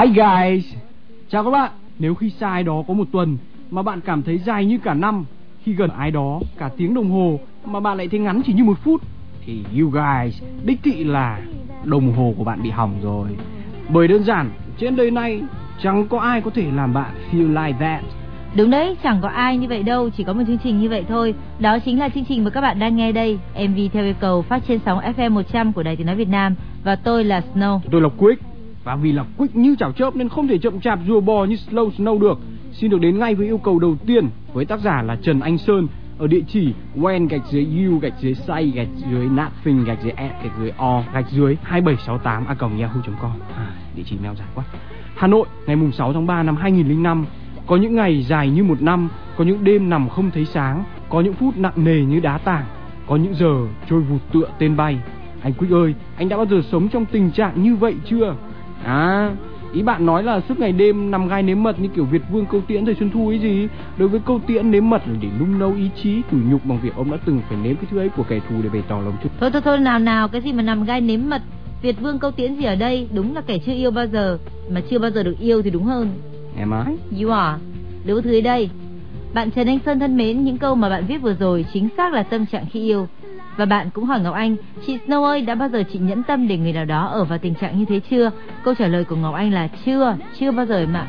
Hi guys Chào các bạn Nếu khi xa ai đó có một tuần Mà bạn cảm thấy dài như cả năm Khi gần ai đó cả tiếng đồng hồ Mà bạn lại thấy ngắn chỉ như một phút Thì you guys Đích thị là Đồng hồ của bạn bị hỏng rồi Bởi đơn giản Trên đời này Chẳng có ai có thể làm bạn feel like that Đúng đấy, chẳng có ai như vậy đâu, chỉ có một chương trình như vậy thôi. Đó chính là chương trình mà các bạn đang nghe đây. MV theo yêu cầu phát trên sóng FM 100 của Đài Tiếng Nói Việt Nam. Và tôi là Snow. Tôi là Quick và vì là Quick như chảo chớp nên không thể chậm chạp rùa bò như Slow Snow được. Xin được đến ngay với yêu cầu đầu tiên Với tác giả là Trần Anh Sơn ở địa chỉ when gạch dưới you gạch dưới say gạch dưới nothing gạch dưới at gạch dưới o gạch dưới 2768 a yahoo.com à, địa chỉ mail dài quá. Hà Nội ngày mùng 6 tháng 3 năm 2005 có những ngày dài như một năm có những đêm nằm không thấy sáng có những phút nặng nề như đá tảng có những giờ trôi vụt tựa tên bay. Anh Quick ơi anh đã bao giờ sống trong tình trạng như vậy chưa? À ý bạn nói là suốt ngày đêm nằm gai nếm mật như kiểu Việt Vương câu tiễn thời Xuân Thu ấy gì đối với câu tiễn nếm mật là để nung nấu ý chí tủi nhục bằng việc ông đã từng phải nếm cái thứ ấy của kẻ thù để bày tỏ lòng chút Thôi thôi thôi nào nào, cái gì mà nằm gai nếm mật. Việt Vương câu tiễn gì ở đây, đúng là kẻ chưa yêu bao giờ, mà chưa bao giờ được yêu thì đúng hơn. em ái You are. Lưu thứ đây. Bạn Trần Anh Sơn thân mến, những câu mà bạn viết vừa rồi chính xác là tâm trạng khi yêu. Và bạn cũng hỏi Ngọc Anh, chị Snow ơi, đã bao giờ chị nhẫn tâm để người nào đó ở vào tình trạng như thế chưa? Câu trả lời của Ngọc Anh là chưa, chưa bao giờ ạ.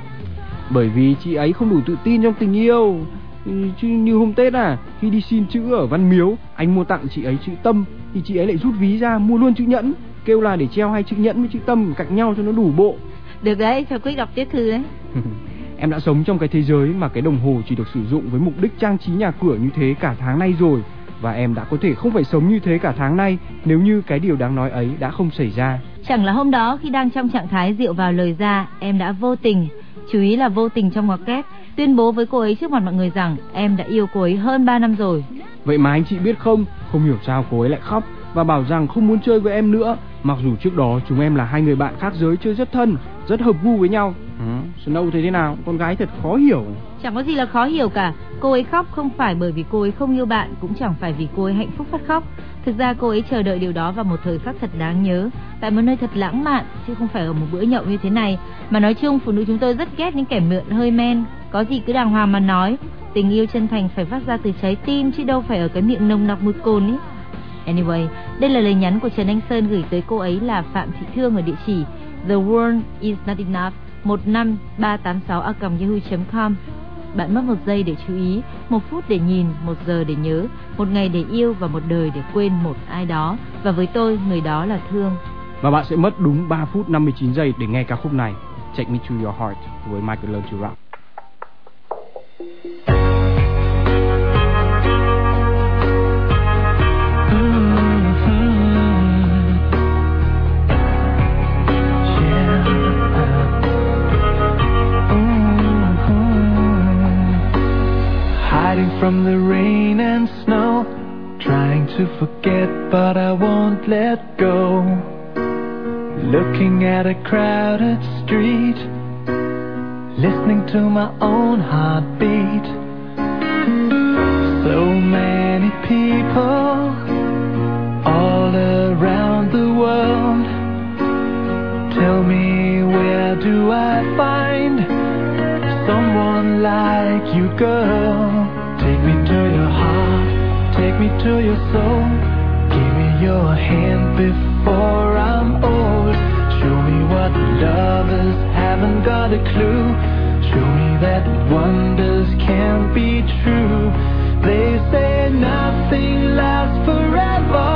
bởi vì chị ấy không đủ tự tin trong tình yêu Ừ, chứ như hôm Tết à khi đi xin chữ ở Văn Miếu anh mua tặng chị ấy chữ tâm thì chị ấy lại rút ví ra mua luôn chữ nhẫn kêu là để treo hai chữ nhẫn với chữ tâm cạnh nhau cho nó đủ bộ Được đấy, cho Quyết đọc tiếp thư đấy. em đã sống trong cái thế giới mà cái đồng hồ chỉ được sử dụng với mục đích trang trí nhà cửa như thế cả tháng nay rồi và em đã có thể không phải sống như thế cả tháng nay nếu như cái điều đáng nói ấy đã không xảy ra. Chẳng là hôm đó khi đang trong trạng thái rượu vào lời ra, em đã vô tình, chú ý là vô tình trong ngoặc kép, tuyên bố với cô ấy trước mặt mọi người rằng em đã yêu cô ấy hơn 3 năm rồi. Vậy mà anh chị biết không, không hiểu sao cô ấy lại khóc và bảo rằng không muốn chơi với em nữa, mặc dù trước đó chúng em là hai người bạn khác giới chơi rất thân, rất hợp gu với nhau. Ừ, Snow thấy thế nào? Con gái thật khó hiểu. Chẳng có gì là khó hiểu cả. Cô ấy khóc không phải bởi vì cô ấy không yêu bạn, cũng chẳng phải vì cô ấy hạnh phúc phát khóc. Thực ra cô ấy chờ đợi điều đó vào một thời khắc thật đáng nhớ, tại một nơi thật lãng mạn, chứ không phải ở một bữa nhậu như thế này. Mà nói chung, phụ nữ chúng tôi rất ghét những kẻ mượn hơi men. Có gì cứ đàng hoàng mà nói. Tình yêu chân thành phải phát ra từ trái tim, chứ đâu phải ở cái miệng nồng nặc mùi cồn ý. Anyway, đây là lời nhắn của Trần Anh Sơn gửi tới cô ấy là Phạm Thị Thương ở địa chỉ The World Is Not Enough 15386 a yahoo.com Bạn mất một giây để chú ý, một phút để nhìn, một giờ để nhớ, một ngày để yêu và một đời để quên một ai đó. Và với tôi, người đó là Thương. Và bạn sẽ mất đúng 3 phút 59 giây để nghe ca khúc này. Take Me To Your Heart với Michael Learn To Rock. Hiding from the rain and snow, trying to forget, but I won't let go. Looking at a crowded street, listening to my own heartbeat. So many people all around the world. Tell me, where do I find someone like you, girl? To your soul. Give me your hand before I'm old. Show me what lovers haven't got a clue. Show me that wonders can't be true. They say nothing lasts forever.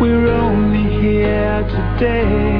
We're only here today.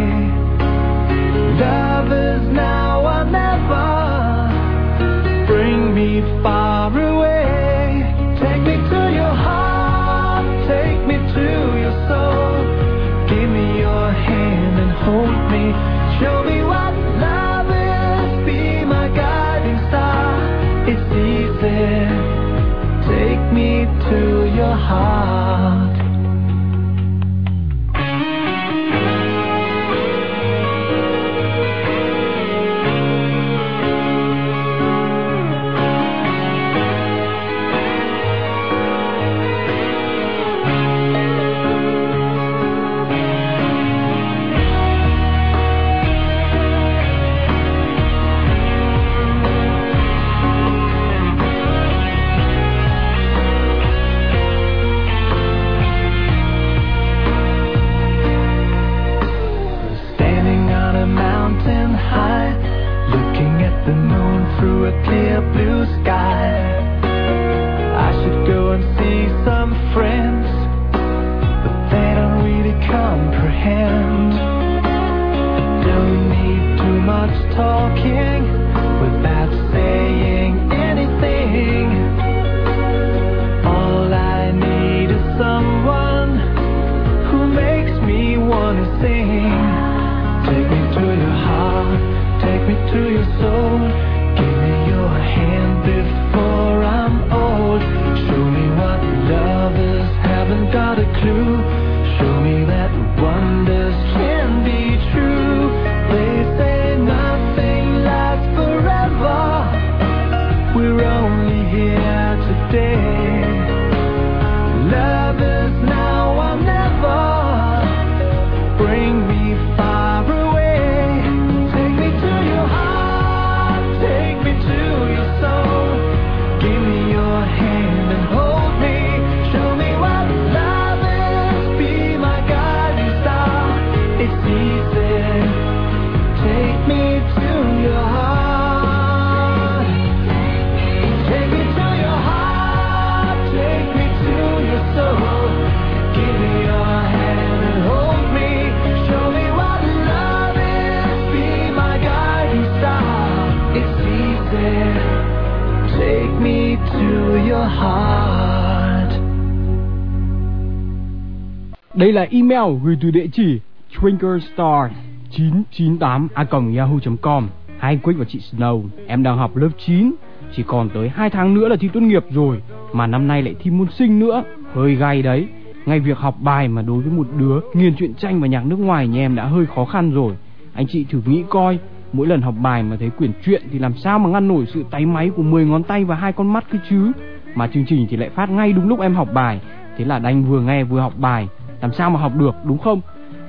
Đây là email gửi từ địa chỉ twinkerstar 998 a yahoo.com Hai Quick và chị Snow, Em đang học lớp 9 Chỉ còn tới 2 tháng nữa là thi tốt nghiệp rồi, Mà năm nay lại thi môn sinh nữa. Hơi gay đấy. Ngay việc học bài mà đối với một đứa nghiền truyện tranh và nhạc nước ngoài nhà em đã hơi khó khăn rồi. Anh chị thử nghĩ coi, Mỗi lần học bài mà thấy quyển truyện thì làm sao mà ngăn nổi sự tay máy của 10 ngón tay và hai con mắt cơ chứ? Mà chương trình thì lại phát ngay đúng lúc em học bài. Thế là đành vừa nghe vừa học bài. Làm sao mà học được đúng không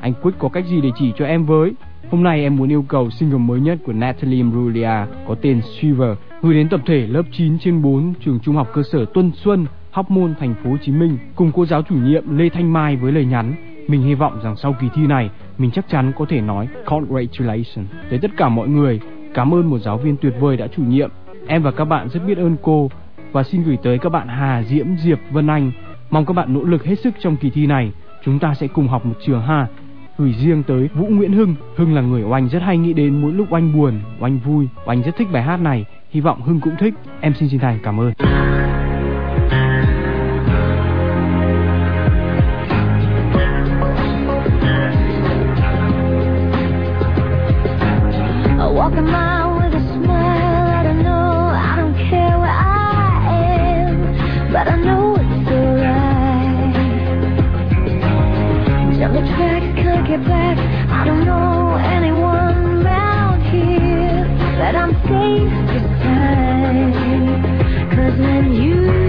Anh Quick có cách gì để chỉ cho em với Hôm nay em muốn yêu cầu single mới nhất của Natalie Imbruglia có tên Shiver gửi đến tập thể lớp 9 trên 4 trường trung học cơ sở Tuân Xuân, Hóc Môn, thành phố Hồ Chí Minh cùng cô giáo chủ nhiệm Lê Thanh Mai với lời nhắn mình hy vọng rằng sau kỳ thi này mình chắc chắn có thể nói congratulations tới tất cả mọi người. Cảm ơn một giáo viên tuyệt vời đã chủ nhiệm. Em và các bạn rất biết ơn cô và xin gửi tới các bạn Hà, Diễm, Diệp, Vân Anh. Mong các bạn nỗ lực hết sức trong kỳ thi này. Chúng ta sẽ cùng học một trường ha. Gửi riêng tới Vũ Nguyễn Hưng. Hưng là người oanh rất hay nghĩ đến mỗi lúc oanh buồn, oanh vui. Oanh rất thích bài hát này. Hy vọng Hưng cũng thích. Em xin chân thành cảm ơn. that I'm safe this. Cause when you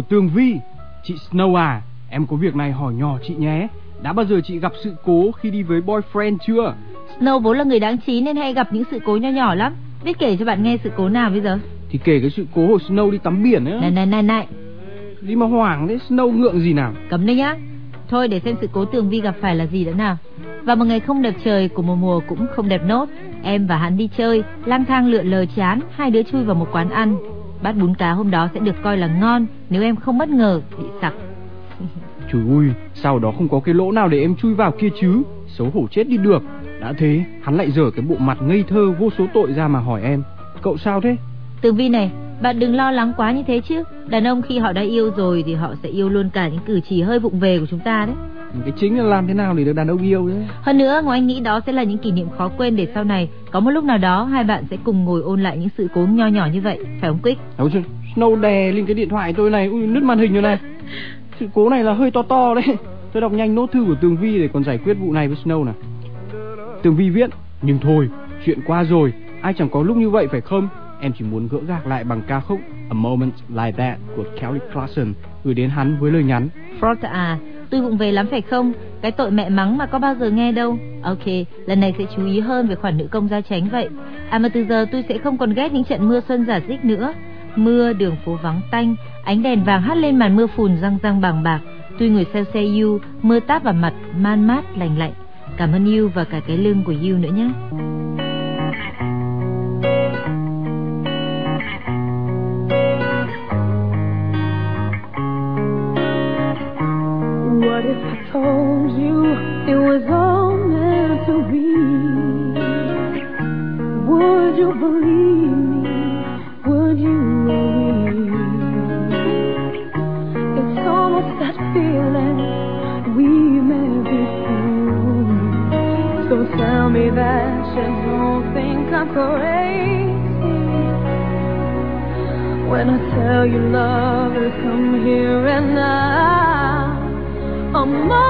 của Tường Vi Chị Snow à Em có việc này hỏi nhỏ chị nhé Đã bao giờ chị gặp sự cố khi đi với boyfriend chưa Snow vốn là người đáng trí nên hay gặp những sự cố nho nhỏ lắm. Biết kể cho bạn nghe sự cố nào bây giờ? Thì kể cái sự cố hồi Snow đi tắm biển ấy Này này này này, Đi mà hoảng thế Snow ngượng gì nào cấm đấy nhá. Thôi để xem sự cố Tường Vi gặp phải là gì đã nào. Vào một ngày không đẹp trời của một mùa cũng không đẹp nốt, em và hắn đi chơi, lang thang lượn lờ chán, hai đứa chui vào một quán ăn. Bát bún cá hôm đó sẽ được coi là ngon nếu em không bất ngờ bị sặc. Trời ơi Sao đó không có cái lỗ nào để em chui vào kia chứ? Xấu hổ chết đi được. Đã thế hắn lại dở cái bộ mặt ngây thơ vô số tội ra mà hỏi em. Cậu sao thế? Tường Vi này, bạn đừng lo lắng quá như thế chứ. Đàn ông khi họ đã yêu rồi thì họ sẽ yêu luôn cả những cử chỉ hơi vụng về của chúng ta đấy. Cái chính là làm thế nào để được đàn ông yêu đấy? Hơn nữa, Ngọc Anh nghĩ đó sẽ là những kỷ niệm khó quên để sau này có một lúc nào đó hai bạn sẽ cùng ngồi ôn lại những sự cố nho nhỏ như vậy, phải không Quick? Ôi trời, Snow đè lên cái điện thoại tôi này. Ui nứt màn hình rồi này. Sự cố này là hơi to to đấy. Tôi đọc nhanh nốt thư của Tường Vi để còn giải quyết vụ này với Snow nào. Tường Vi viết Nhưng thôi, chuyện qua rồi. Ai chẳng có lúc như vậy phải không Em chỉ muốn gỡ gạc lại bằng ca khúc A Moment Like That của Kelly Clarkson Gửi đến hắn với lời nhắn Frost à, tôi vụng về lắm phải không? Cái tội mẹ mắng mà có bao giờ nghe đâu. Ok, lần này sẽ chú ý hơn về khoản nữ công gia tránh vậy. À mà từ giờ tôi sẽ không còn ghét những trận mưa xuân giả dích nữa. Mưa, đường phố vắng tanh, ánh đèn vàng hắt lên màn mưa phùn răng răng bàng bạc. Tôi ngồi xeo xe You, mưa táp vào mặt, man mát, lành lạnh. Cảm ơn You và cả cái lưng của You nữa nhé. Told you it was all meant to be? Would you believe me? Would you believe? It's almost that feeling we met before. So tell me that you don't think I'm crazy. When I tell you love will come here and now. A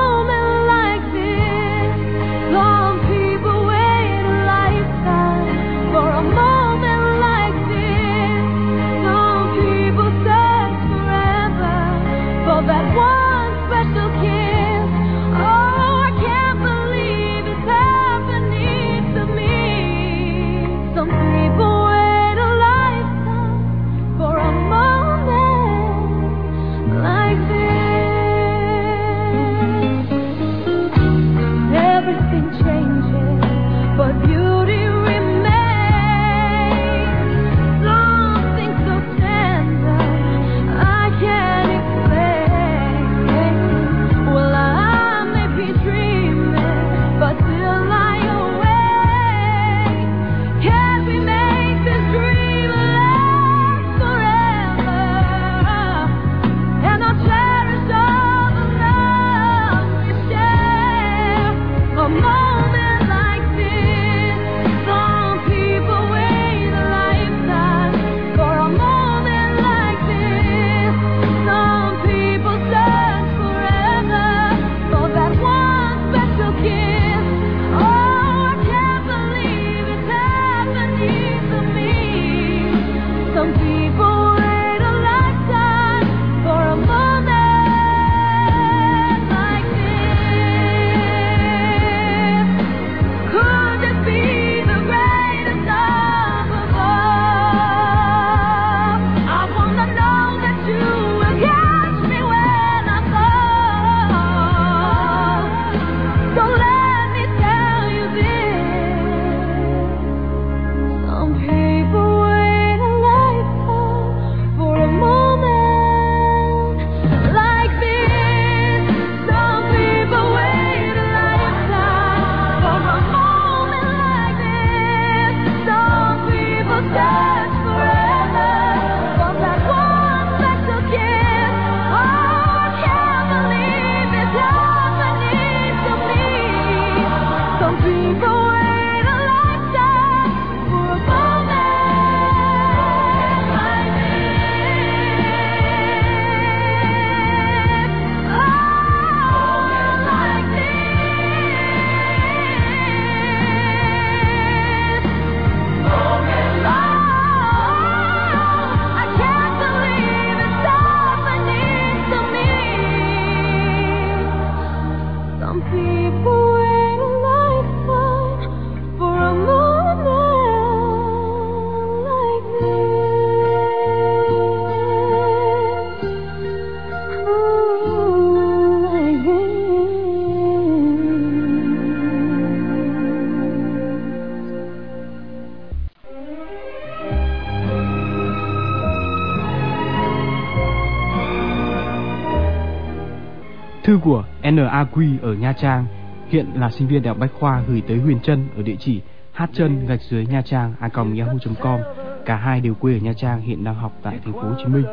Quy ở Nha Trang, hiện là sinh viên đại học Bách Khoa gửi tới Huyền Trân ở địa chỉ hát chân gạch dưới Nha Trang a yahoo.com. Cả hai đều quê ở Nha Trang, hiện đang học tại thành phố Hồ Chí Minh.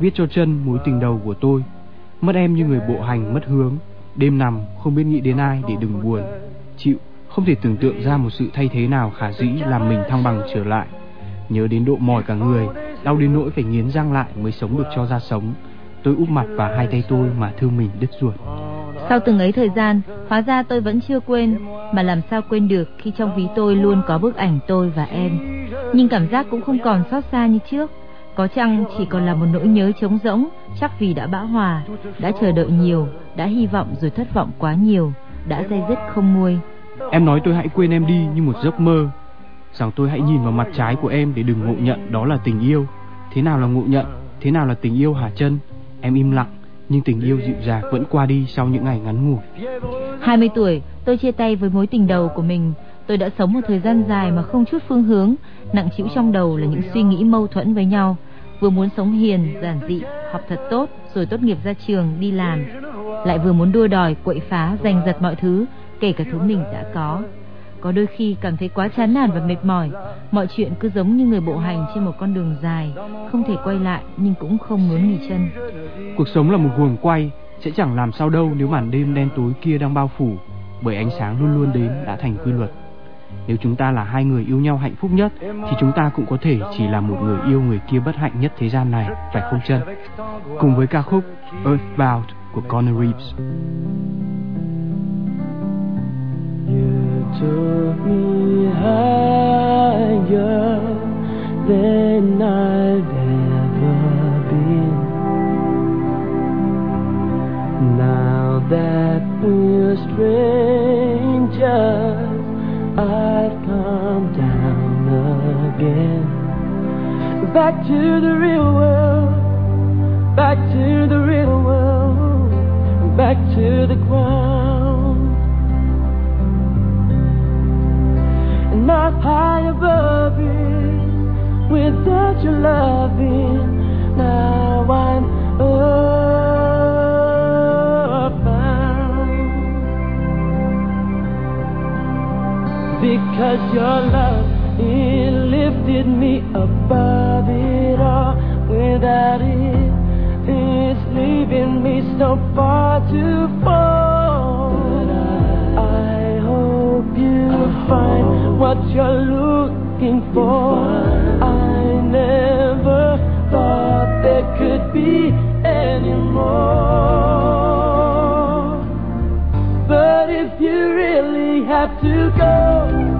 Viết cho chân mối tình đầu của tôi. Mất em như người bộ hành mất hướng, đêm nằm không biết nghĩ đến ai để đừng buồn. Chịu không thể tưởng tượng ra một sự thay thế nào khả dĩ làm mình thăng bằng trở lại. Nhớ đến độ mỏi cả người, đau đến nỗi phải nghiến răng lại mới sống được cho ra sống. Tôi úp mặt và hai tay tôi mà thương mình đứt ruột. Sau từng ấy thời gian, hóa ra tôi vẫn chưa quên, mà làm sao quên được khi trong ví tôi luôn có bức ảnh tôi và em. Nhưng cảm giác cũng không còn xót xa như trước. Có chăng chỉ còn là một nỗi nhớ trống rỗng, chắc vì đã bão hòa, đã chờ đợi nhiều, đã hy vọng rồi thất vọng quá nhiều, đã dây dứt không nguôi. Em nói tôi hãy quên em đi như một giấc mơ, rằng tôi hãy nhìn vào mặt trái của em để đừng ngộ nhận đó là tình yêu. Thế nào là ngộ nhận? Thế nào là tình yêu hả chân? Em im lặng, nhưng tình yêu dịu dàng vẫn qua đi sau những ngày ngắn ngủi. 20 tuổi, tôi chia tay với mối tình đầu của mình. Tôi đã sống một thời gian dài mà không chút phương hướng, nặng chịu trong đầu là những suy nghĩ mâu thuẫn với nhau. Vừa muốn sống hiền, giản dị, học thật tốt, rồi tốt nghiệp ra trường, đi làm. Lại vừa muốn đua đòi, quậy phá, giành giật mọi thứ, kể cả thứ mình đã có. Có đôi khi cảm thấy quá chán nản và mệt mỏi, mọi chuyện cứ giống như người bộ hành trên một con đường dài, không thể quay lại nhưng cũng không muốn nghỉ chân. Cuộc sống là một guồng quay, sẽ chẳng làm sao đâu nếu màn đêm đen tối kia đang bao phủ, bởi ánh sáng luôn luôn đến đã thành quy luật. Nếu chúng ta là hai người yêu nhau hạnh phúc nhất thì chúng ta cũng có thể chỉ là một người yêu người kia bất hạnh nhất thế gian này, phải không chân? Cùng với ca khúc Earthbound của Conor Reeves. Took me higher than I've ever been. Now that we're strangers, I've come down again. Back to the real world, back to the real world, back to the ground. Not high above it without your loving. Now I'm earthbound because your love it lifted me above it all. Without it, it's leaving me so far to fall. You find what you're looking for. I never thought there could be any more. But if you really have to go,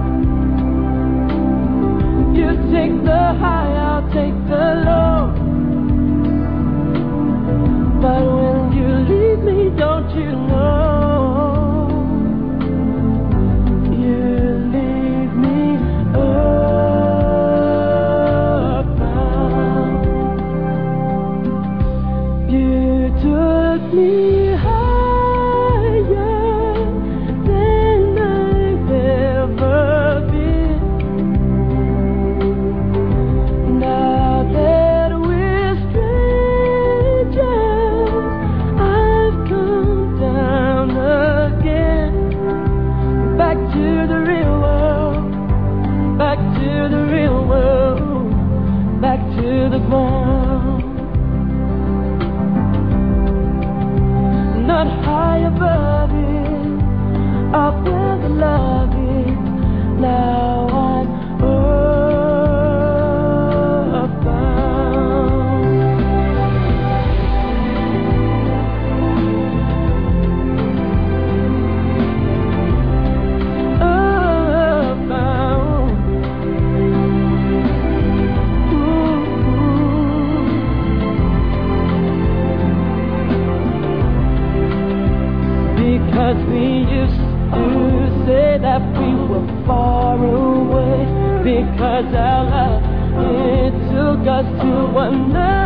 because our love, it took us to another.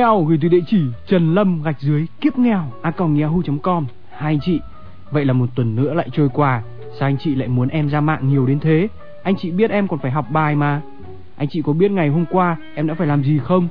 Email gửi từ địa chỉ trần lâm gạch dưới kiếp nghèo a yahoo.com Hai anh chị, vậy là một tuần nữa lại trôi qua Sao anh chị lại muốn em ra mạng nhiều đến thế? Anh chị biết em còn phải học bài mà. Anh chị có biết ngày hôm qua em đã phải làm gì không?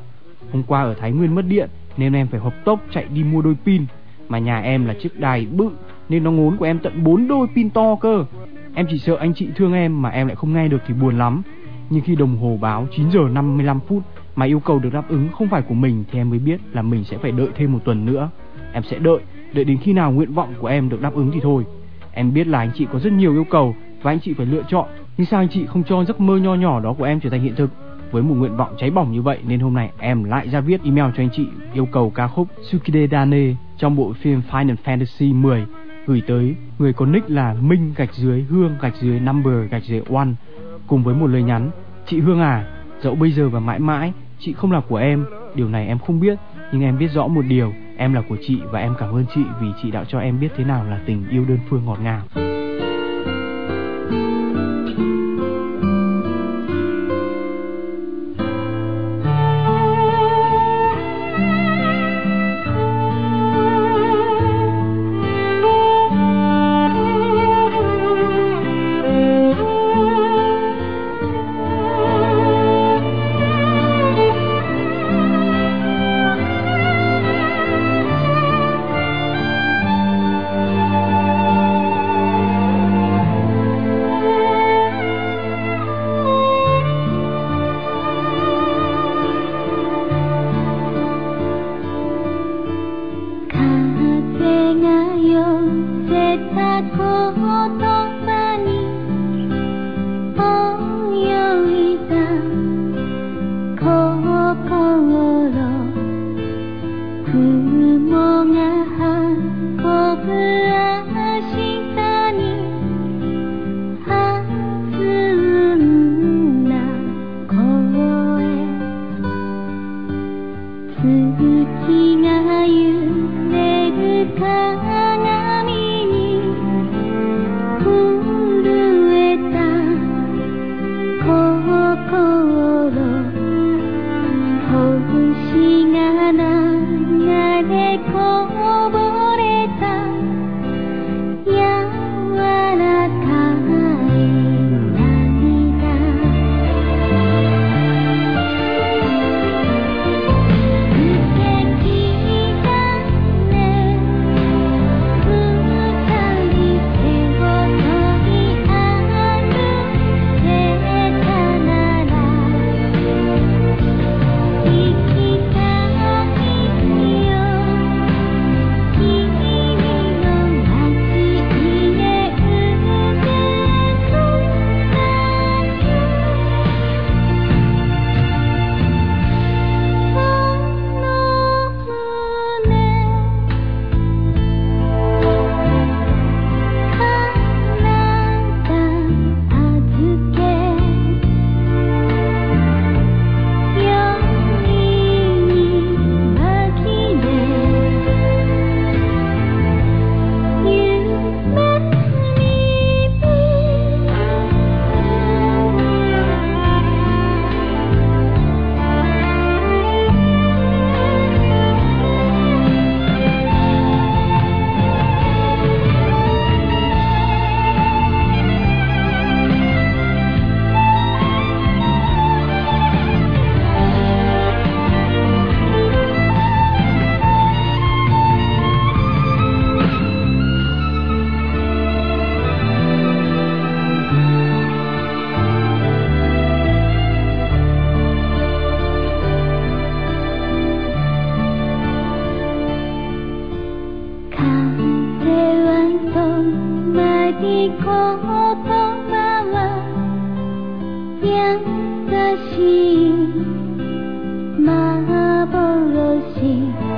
Hôm qua ở Thái Nguyên mất điện Nên em phải hộp tốc chạy đi mua đôi pin. Mà nhà em là chiếc đài bự Nên nó ngốn của em tận 4 đôi pin to cơ. Em chỉ sợ anh chị thương em mà em lại không nghe được thì buồn lắm. Nhưng khi đồng hồ báo 9 giờ 55 phút mà yêu cầu được đáp ứng không phải của mình thì em mới biết là mình sẽ phải đợi thêm một tuần nữa. Em sẽ đợi, đợi đến khi nào nguyện vọng của em được đáp ứng thì thôi. Em biết là anh chị có rất nhiều yêu cầu và anh chị phải lựa chọn, nhưng sao anh chị không cho giấc mơ nho nhỏ đó của em trở thành hiện thực? Với một nguyện vọng cháy bỏng như vậy nên hôm nay em lại ra viết email cho anh chị yêu cầu ca khúc Tsukide Dane trong bộ phim Final Fantasy 10 gửi tới người có nick là Minh gạch dưới Hương gạch dưới Number gạch dưới One cùng với một lời nhắn Chị Hương à, dẫu bây giờ và mãi mãi chị không là của em, điều này em không biết, nhưng em biết rõ một điều, em là của chị và em cảm ơn chị vì chị đã cho em biết thế nào là tình yêu đơn phương ngọt ngào.「Này,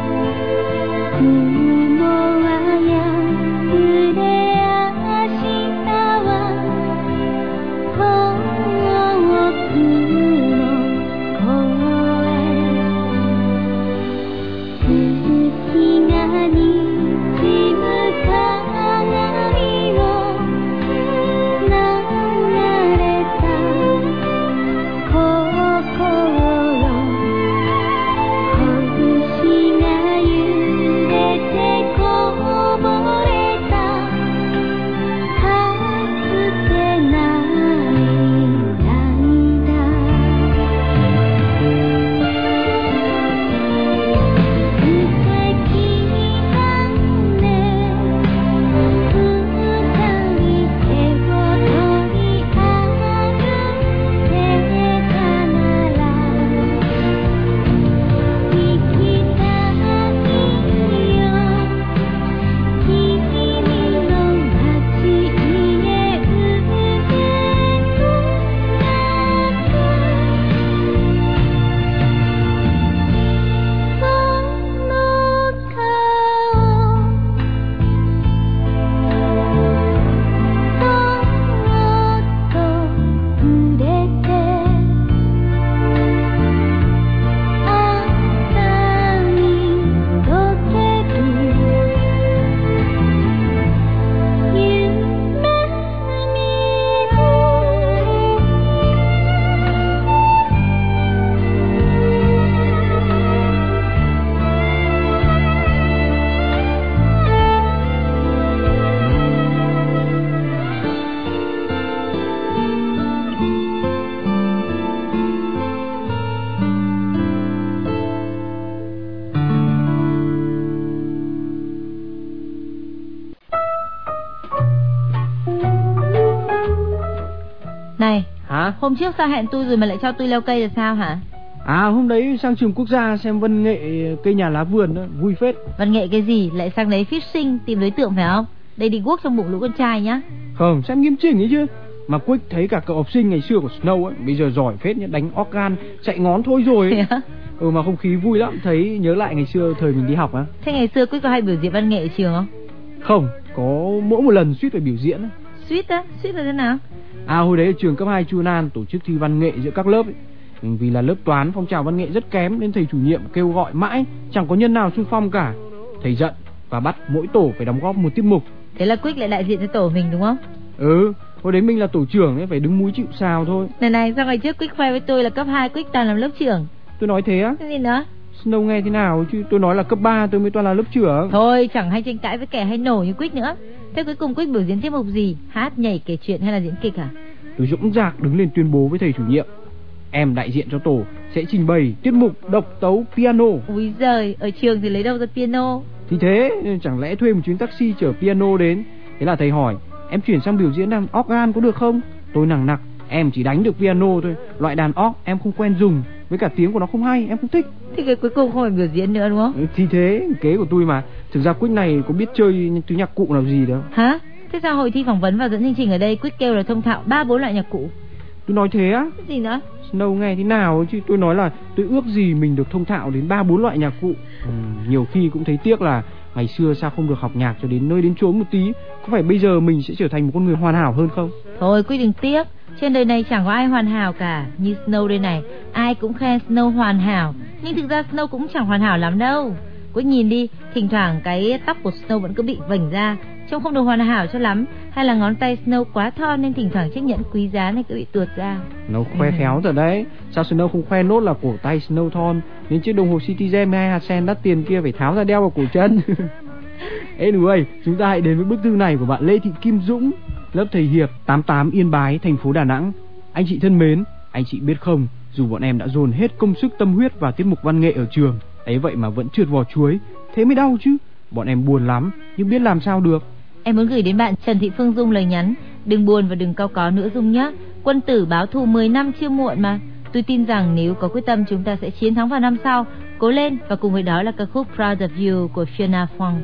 hôm trước sao hẹn tôi rồi mà lại cho tôi leo cây là sao hả? À hôm đấy sang trường quốc gia xem văn nghệ cây nhà lá vườn đó, vui phết. Văn nghệ cái gì, lại sang đấy fishing tìm đối tượng phải không? Đây đi guốc trong bụng lũ con trai nhá. Không, xem nghiêm chỉnh ấy chứ. Mà Quick thấy cả cậu học sinh ngày xưa của Snow ấy, bây giờ giỏi phết nhá, đánh organ, chạy ngón thôi rồi ấy. Ừ mà không khí vui lắm, thấy nhớ lại ngày xưa thời mình đi học á. Thế ngày xưa Quyết có hay biểu diễn văn nghệ ở trường không? Không, có mỗi một lần suýt phải biểu diễn ấy. Suýt á, suýt là thế nào? À hồi đấy ở trường cấp 2 Chu Nan tổ chức thi văn nghệ giữa các lớp ấy. Vì là lớp toán phong trào văn nghệ rất kém nên thầy chủ nhiệm kêu gọi mãi chẳng có nhân nào xung phong cả. Thầy giận và bắt mỗi tổ phải đóng góp một tiết mục. Thế là Quyết lại đại diện cho tổ mình đúng không? Ừ, hồi đấy mình là tổ trưởng ấy phải đứng mũi chịu sào thôi. Này này, sao ngày trước Quyết khoe với tôi là cấp 2 Quyết toàn làm lớp trưởng? Tôi nói thế á, Cái gì nữa? Snow nghe thế nào chứ tôi nói là cấp 3 tôi mới toàn là lớp trưởng. Thôi, chẳng hay tranh cãi với kẻ hay nổ như Quyết nữa. Thế cuối cùng Quyết biểu diễn tiết mục gì? Hát, nhảy, kể chuyện hay là diễn kịch à? Tôi dũng dạc đứng lên tuyên bố với thầy chủ nhiệm. Em đại diện cho tổ sẽ trình bày tiết mục độc tấu piano. Úi giời, ở trường thì lấy đâu ra piano? Thì thế, chẳng lẽ thuê một chuyến taxi chở piano đến. Thế là thầy hỏi, em chuyển sang biểu diễn đàn organ có được không? Tôi nặng nặc, em chỉ đánh được piano thôi. Loại đàn org em không quen dùng. Với cả tiếng của nó không hay, em không thích. Thì cái cuối cùng không phải biểu diễn nữa đúng không? Ừ, Thì thế, kế của tôi mà. Thực ra Quyết này có biết chơi thứ nhạc cụ nào gì đâu. Hả? Thế sao hồi thi phỏng vấn và dẫn chương trình ở đây Quyết kêu là thông thạo ba bốn loại nhạc cụ? Tôi nói thế á, Cái gì nữa? Snow nghe thế nào chứ tôi nói là tôi ước gì mình được thông thạo đến ba bốn loại nhạc cụ. Ừ, nhiều khi cũng thấy tiếc là ngày xưa sao không được học nhạc cho đến nơi đến chốn một tí. Có phải bây giờ mình sẽ trở thành một con người hoàn hảo hơn không? Thôi Quyết đừng tiếc Trên đời này chẳng có ai hoàn hảo cả Như Snow đây này Ai cũng khen Snow hoàn hảo Nhưng thực ra Snow cũng chẳng hoàn hảo lắm đâu Quyết nhìn đi Thỉnh thoảng cái tóc của Snow vẫn cứ bị vảnh ra Trông không được hoàn hảo cho lắm Hay là ngón tay Snow quá thon Nên thỉnh thoảng chiếc nhẫn quý giá này cứ bị tuột ra Nó khoe Ừ. khéo rồi đấy. Sao Snow không khoe nốt là cổ tay Snow thon, đến chiếc đồng hồ Citizen hay hạt sen đắt tiền kia phải tháo ra đeo vào cổ chân. Anyway, chúng ta hãy đến với bức thư này của bạn Lê Thị Kim Dũng, lớp thầy Hiệp 88 Yên Bái, thành phố Đà Nẵng. Anh chị thân mến, anh chị biết không, dù bọn em đã dồn hết công sức tâm huyết vào tiết mục văn nghệ ở trường, ấy vậy mà vẫn trượt vỏ chuối, thế mới đau chứ. Bọn em buồn lắm, nhưng biết làm sao được. Em muốn gửi đến bạn Trần Thị Phương Dung lời nhắn. Đừng buồn và đừng cao có nữa Dung nhé Quân tử báo thù 10 năm chưa muộn mà. Tôi tin rằng nếu có quyết tâm chúng ta sẽ chiến thắng vào năm sau. Cố lên và cùng với đó là ca khúc Proud of You của Fiona Fong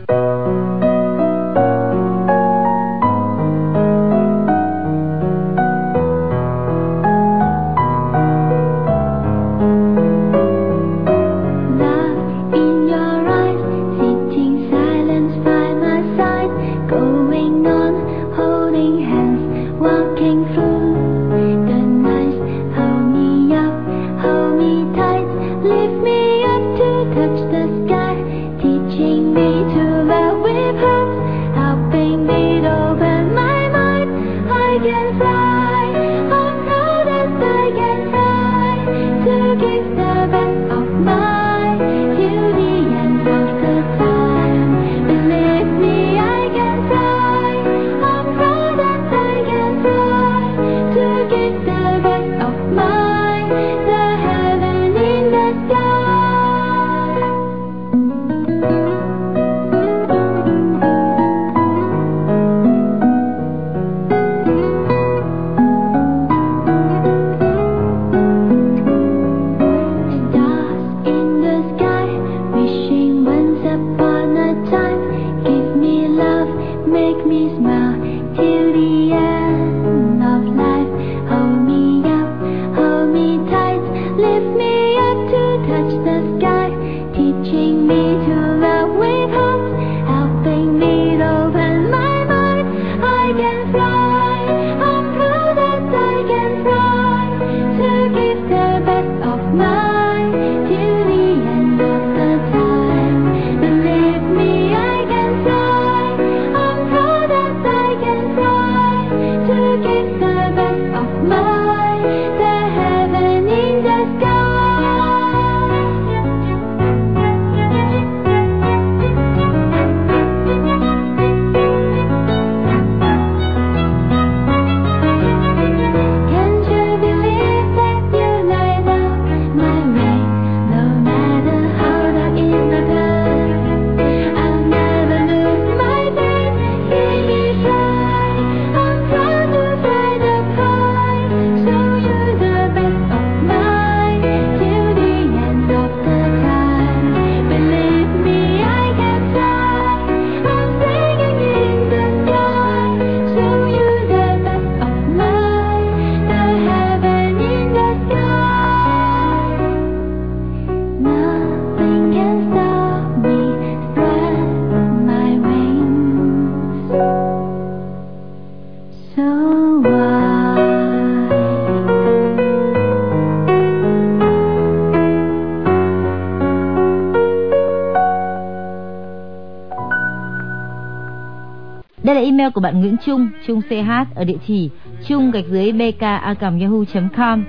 email của bạn Nguyễn Trung, Trung CH ở địa chỉ trung gạch dưới bka.yahoo.com.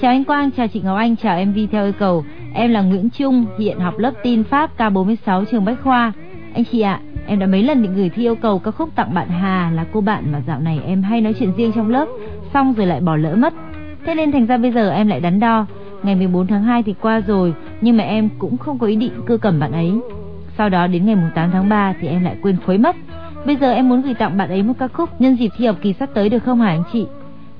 Chào anh Quang, chào chị Ngọc Anh, chào MV theo yêu cầu. Em là Nguyễn Trung, hiện học lớp tin Pháp K46 trường Bách Khoa. Anh chị ạ, em đã mấy lần định gửi thi yêu cầu ca khúc tặng bạn Hà là cô bạn mà dạo này em hay nói chuyện riêng trong lớp, xong rồi lại bỏ lỡ mất. Thế nên thành ra bây giờ em lại đắn đo. Ngày 14 tháng 2 thì qua rồi, nhưng mà em cũng không có ý định cưa cầm bạn ấy. Sau đó đến ngày 8 tháng 3 thì em lại quên khuấy mất. Bây giờ em muốn gửi tặng bạn ấy một ca khúc nhân dịp thi học kỳ sắp tới được không hả anh chị?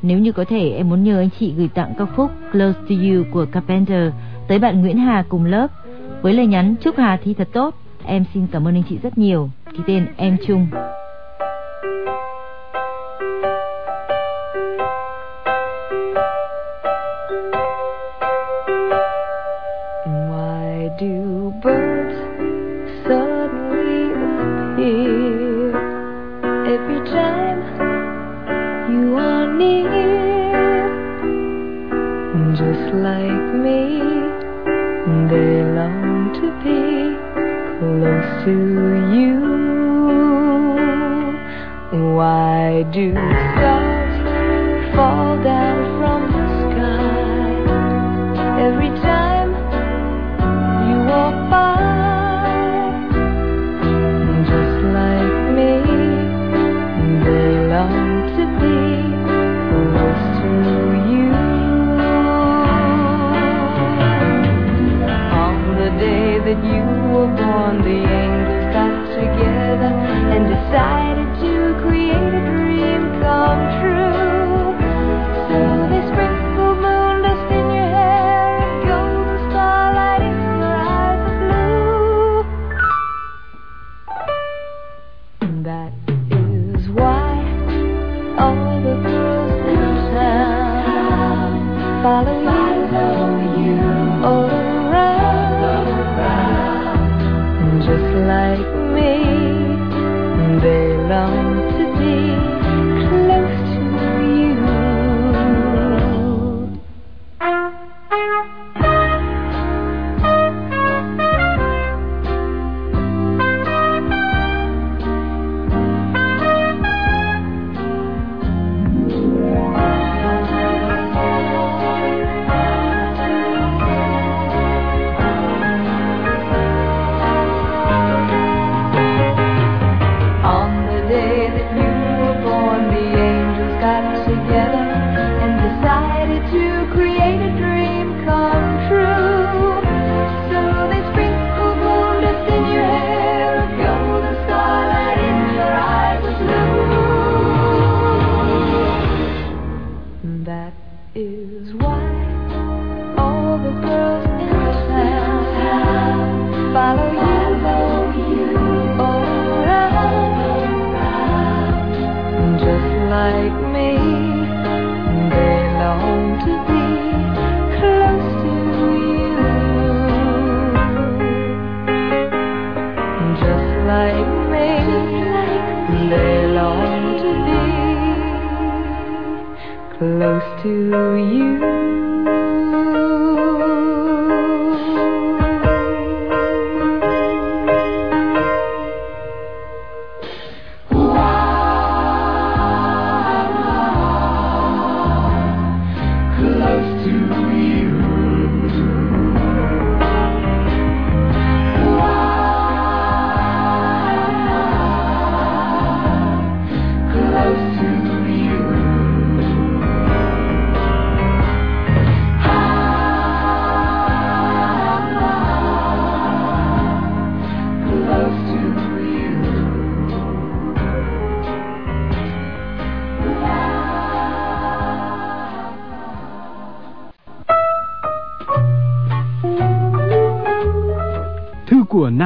Nếu như có thể, em muốn nhờ anh chị gửi tặng ca khúc Close to You của Carpenter tới bạn Nguyễn Hà cùng lớp với lời nhắn, chúc Hà thi thật tốt. Em xin cảm ơn anh chị rất nhiều. Ký tên em Trung. Do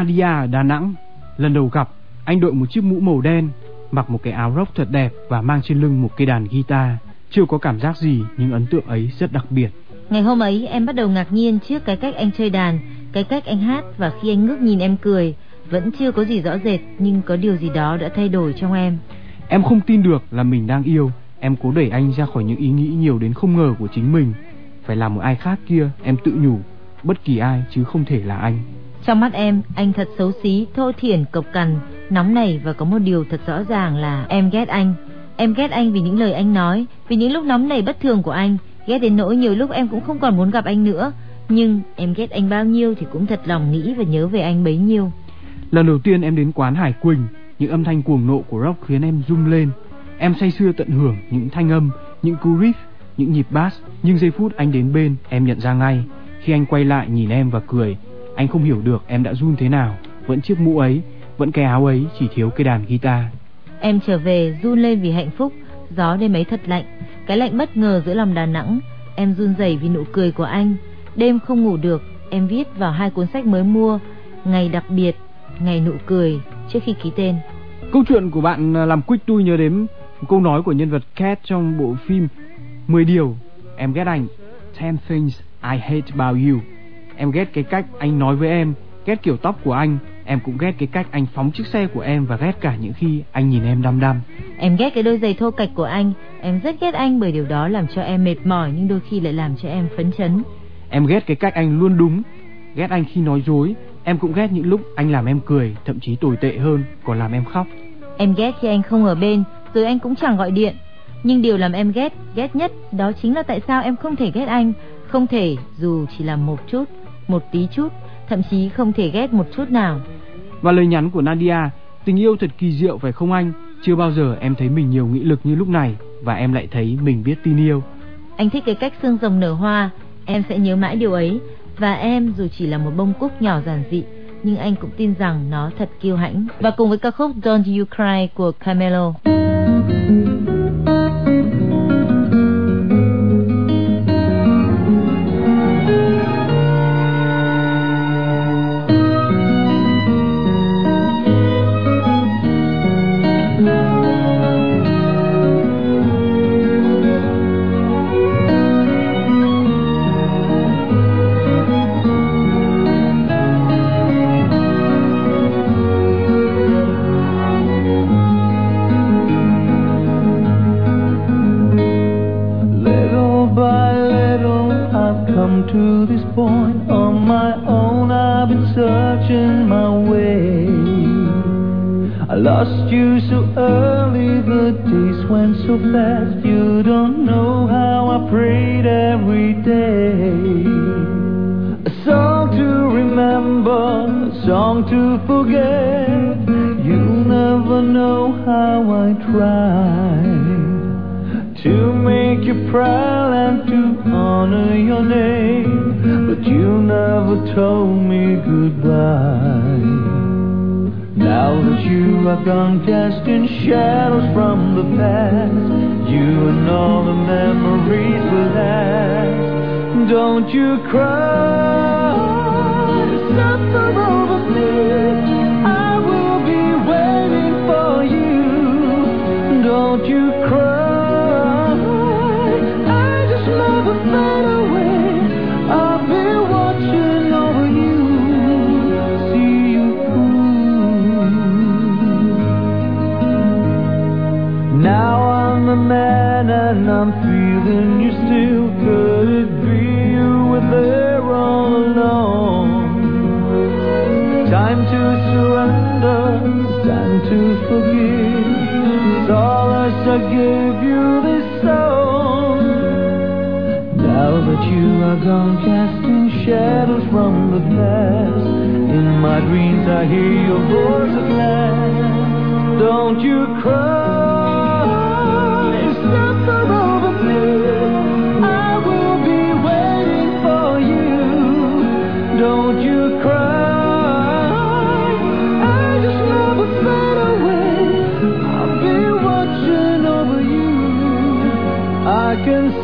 Nadia ở Đà Nẵng. Lần đầu gặp Anh đội một chiếc mũ màu đen Mặc một cái áo rock thật đẹp Và mang trên lưng một cây đàn guitar. Chưa có cảm giác gì Nhưng ấn tượng ấy rất đặc biệt. Ngày hôm ấy em bắt đầu ngạc nhiên trước cái cách anh chơi đàn, cái cách anh hát và khi anh ngước nhìn em cười, vẫn chưa có gì rõ rệt nhưng có điều gì đó đã thay đổi trong em. Em không tin được là mình đang yêu. Em cố đẩy anh ra khỏi những ý nghĩ nhiều đến không ngờ của chính mình. Phải là một ai khác kia Em tự nhủ. Bất kỳ ai chứ không thể là anh trong mắt em, anh thật xấu xí, thô thiển, cộc cằn, nóng nảy và có một điều thật rõ ràng là em ghét anh. Em ghét anh vì những lời anh nói, vì những lúc nóng nảy bất thường của anh, ghét đến nỗi nhiều lúc em cũng không còn muốn gặp anh nữa. Nhưng em ghét anh bao nhiêu thì cũng thật lòng nghĩ và nhớ về anh bấy nhiêu. Lần đầu tiên em đến quán Hải Quỳnh, những âm thanh cuồng nộ của rock khiến em rung lên. Em say sưa tận hưởng những thanh âm, những cú riff, những nhịp bass. Nhưng giây phút anh đến bên, em nhận ra ngay. Khi anh quay lại nhìn em và cười, anh không hiểu được em đã run thế nào. Vẫn chiếc mũ ấy, vẫn cái áo ấy, chỉ thiếu cái đàn guitar. Em trở về run lên vì hạnh phúc, gió đêm ấy thật lạnh, cái lạnh bất ngờ giữa lòng Đà Nẵng. Em run rẩy vì nụ cười của anh. Đêm không ngủ được, em viết vào hai cuốn sách mới mua, ngày đặc biệt, ngày nụ cười trước khi ký tên. Câu chuyện của bạn à, làm quick tôi nhớ đến câu nói của nhân vật Cat trong bộ phim 10 điều em ghét anh. Ten things I hate about you. Em ghét cái cách anh nói với em, ghét kiểu tóc của anh, em cũng ghét cái cách anh phóng chiếc xe của em và ghét cả những khi anh nhìn em đăm đăm. Em ghét cái đôi giày thô cạch của anh, em rất ghét anh bởi điều đó làm cho em mệt mỏi nhưng đôi khi lại làm cho em phấn chấn. Em ghét cái cách anh luôn đúng, ghét anh khi nói dối, em cũng ghét những lúc anh làm em cười, thậm chí tồi tệ hơn, còn làm em khóc. Em ghét khi anh không ở bên, rồi anh cũng chẳng gọi điện. Nhưng điều làm em ghét, ghét nhất đó chính là tại sao em không thể ghét anh, không thể dù chỉ là một chút, một tí chút, thậm chí không thể ghét một chút nào. Và lời nhắn của Nadia, tình yêu thật kỳ diệu phải không anh? Chưa bao giờ em thấy mình nhiều nghị lực như lúc này và em lại thấy mình biết tin yêu. Anh thích cái cách xương rồng nở hoa, em sẽ nhớ mãi điều ấy. Và em dù chỉ là một bông cúc nhỏ giản dị, nhưng anh cũng tin rằng nó thật kiêu hãnh. Và cùng với ca khúc Don't You Cry của Camelo. All the memories will last. Don't you cry, and I'm feeling you still. Could it be you were there all along? Time to surrender, time to forgive. Solace I give you this song. Now that you are gone, casting shadows from the past. In my dreams I hear your voice at last. Don't you cry, can